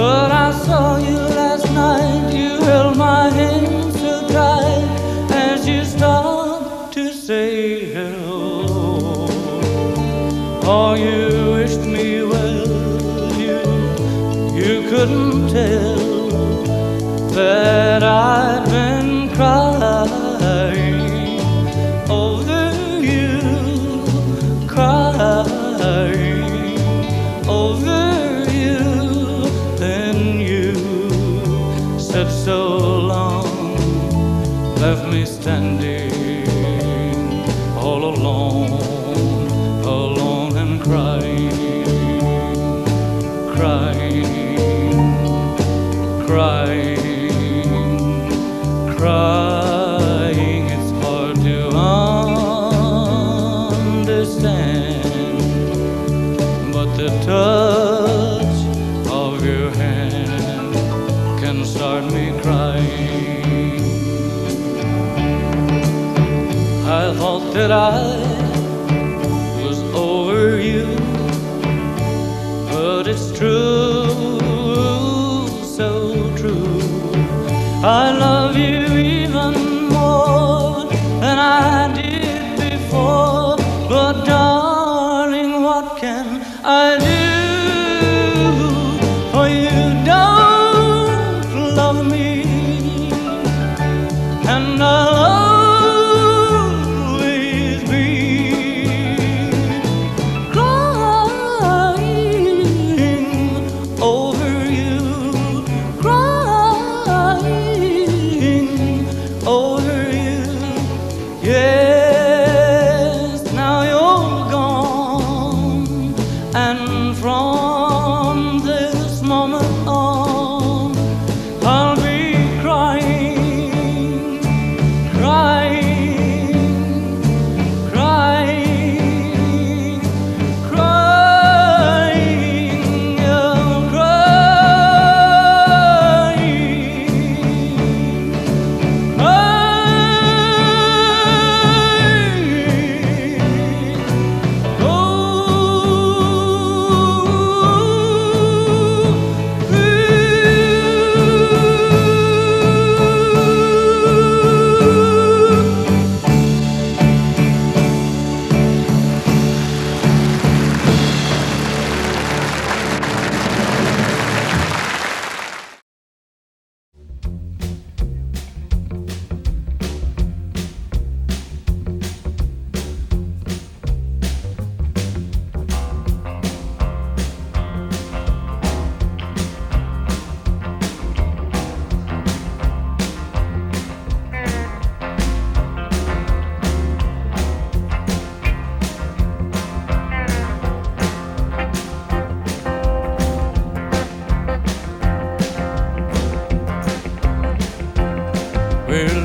never cry.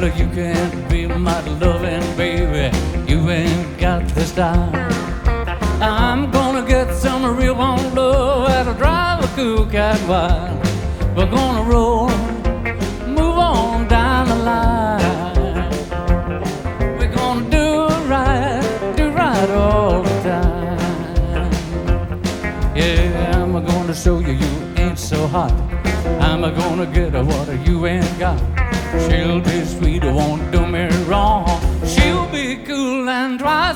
better you can be my loving baby. You ain't got this style. I'm gonna get some real warm love that'll drive a cool cat wild. We're gonna roll, move on down the line. We're gonna do right, do right all the time. Yeah, I'm gonna show you you ain't so hot. I'm gonna get what you ain't got. She'll be sweet, won't do me wrong. She'll be cool and dry.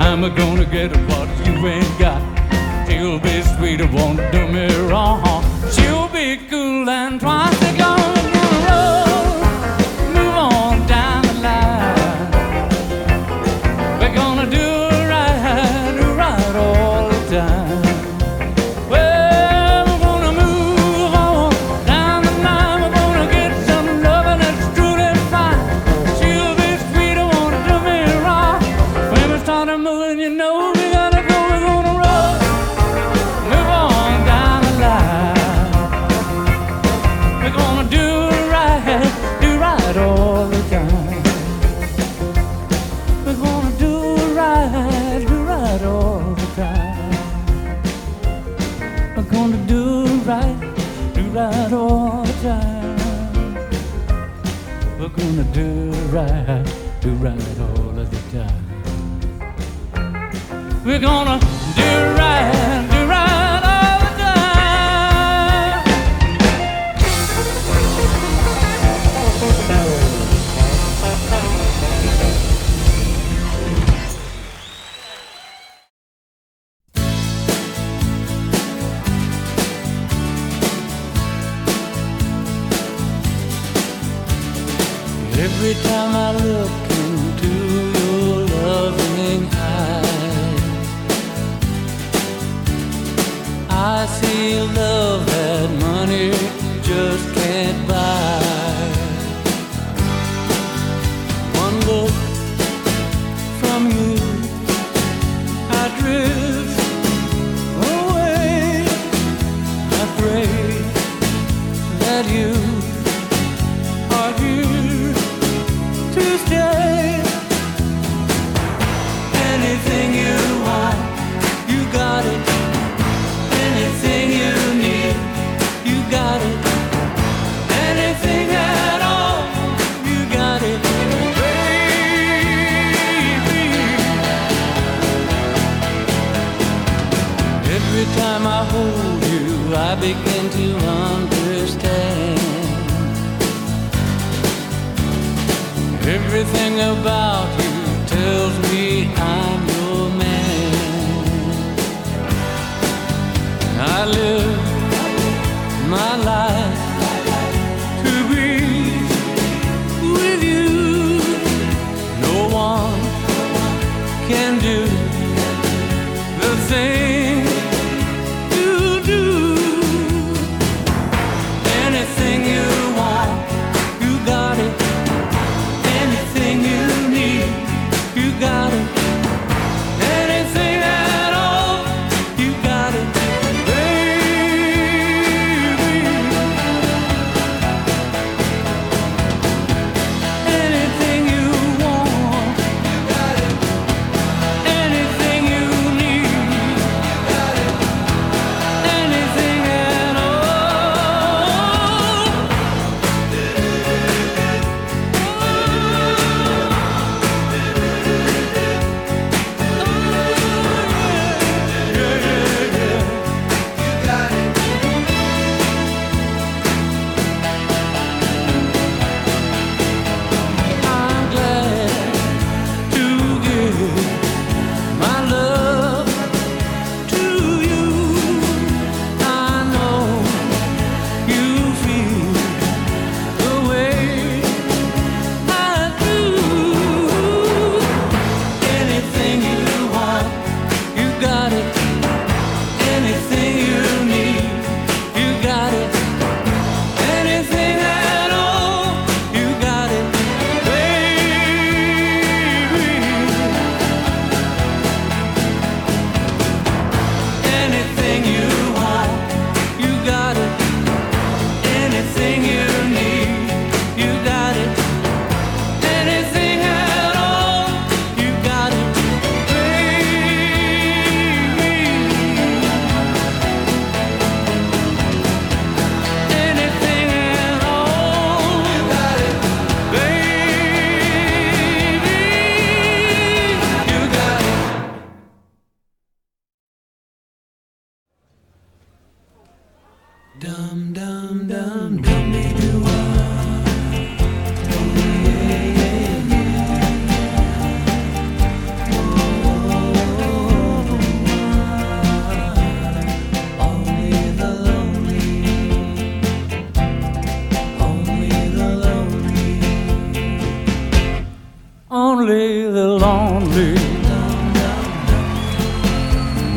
I'm gonna get what time I look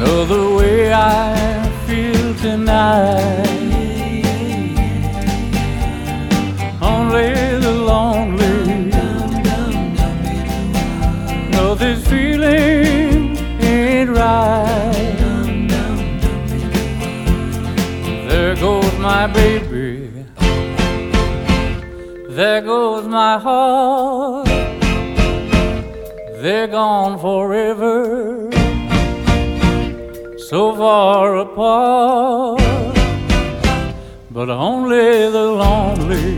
know the way I feel tonight. Only the lonely know this feeling ain't right. There goes my baby. There goes my heart. They're gone forever so far apart, but only the lonely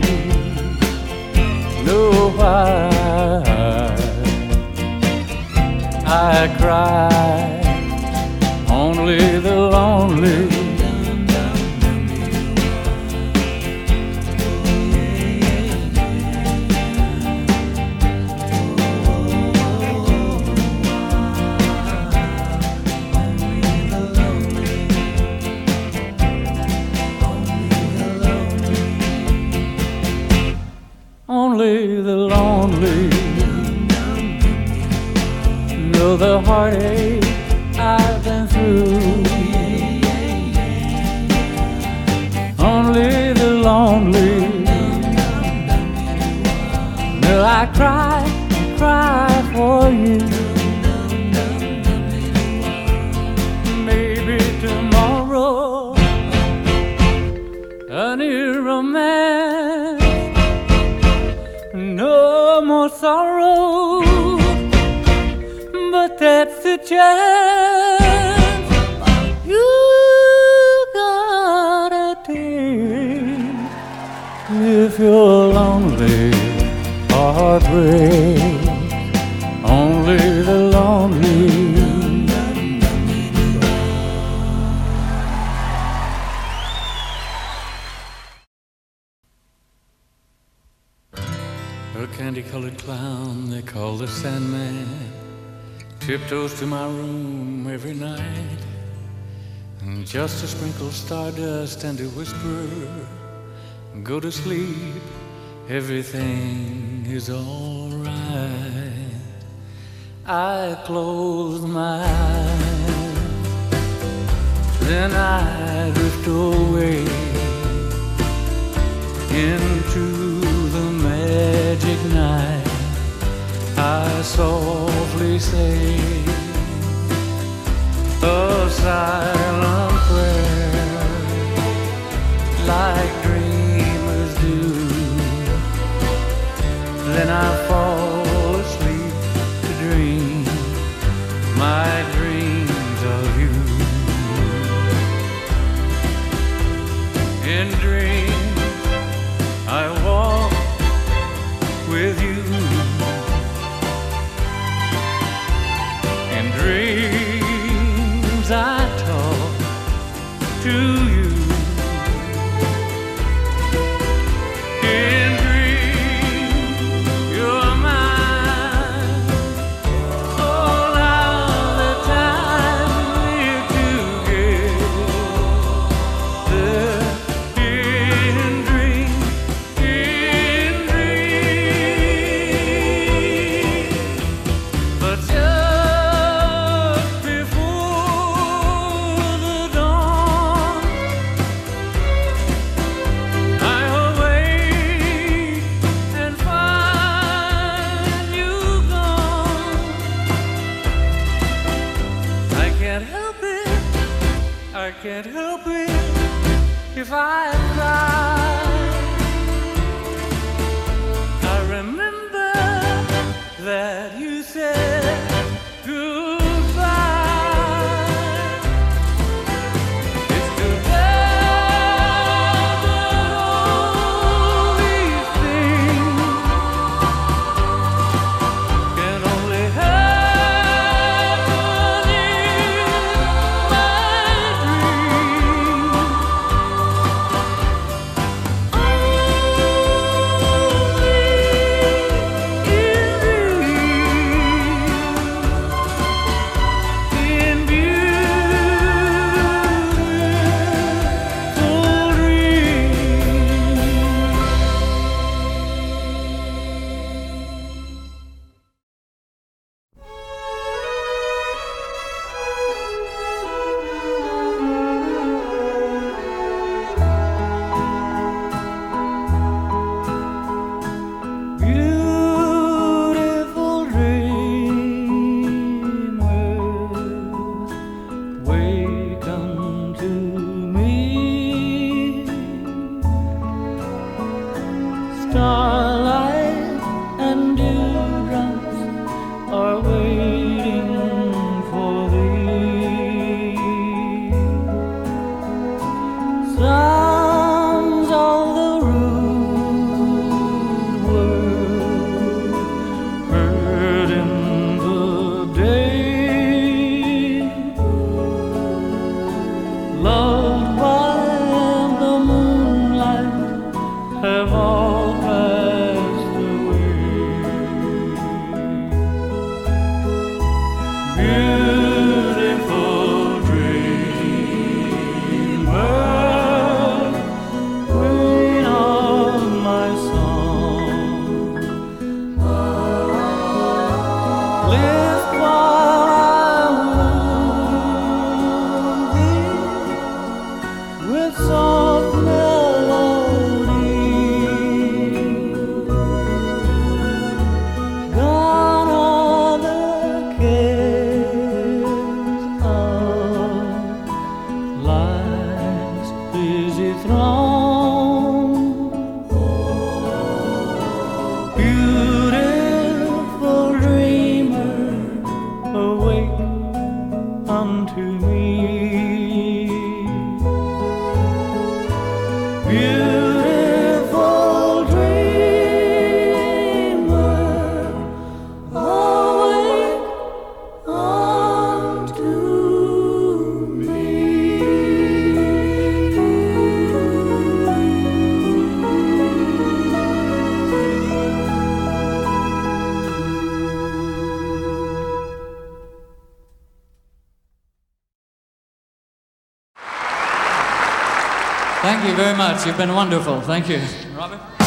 know why I cry. Only the lonely. Romance no more sorrow, but that's the chance you gotta take if you're lonely. Only tiptoes to my room every night. And just to sprinkle stardust and to whisper, Go to sleep, everything is alright. I close my eyes, then I drift away into the magic night. I softly say a silent prayer like dreamers do. Then I fall asleep to dream my In dreams, I talk to I can't help it if I cry. I remember that you said very much. You've been wonderful. Thank you. Robert?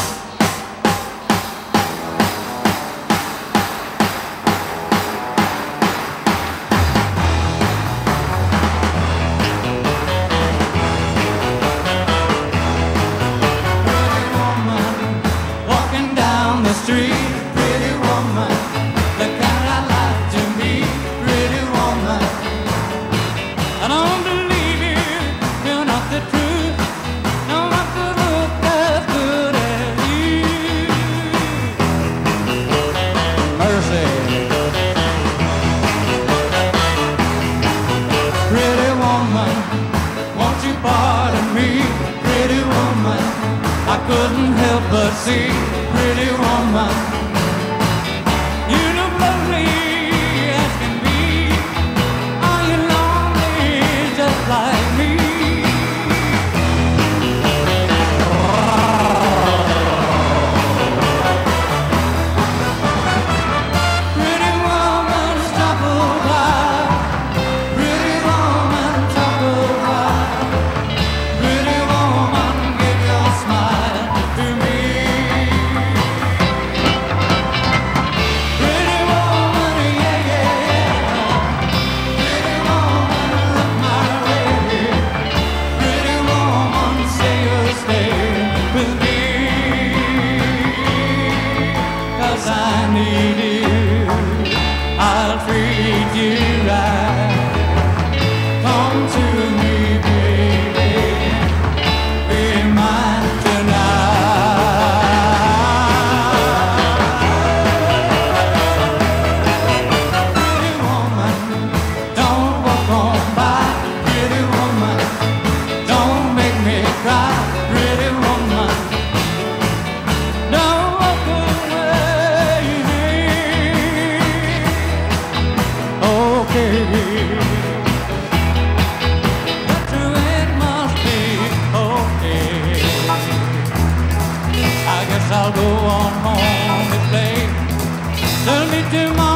couldn't help but see, pretty woman. Tell me tomorrow.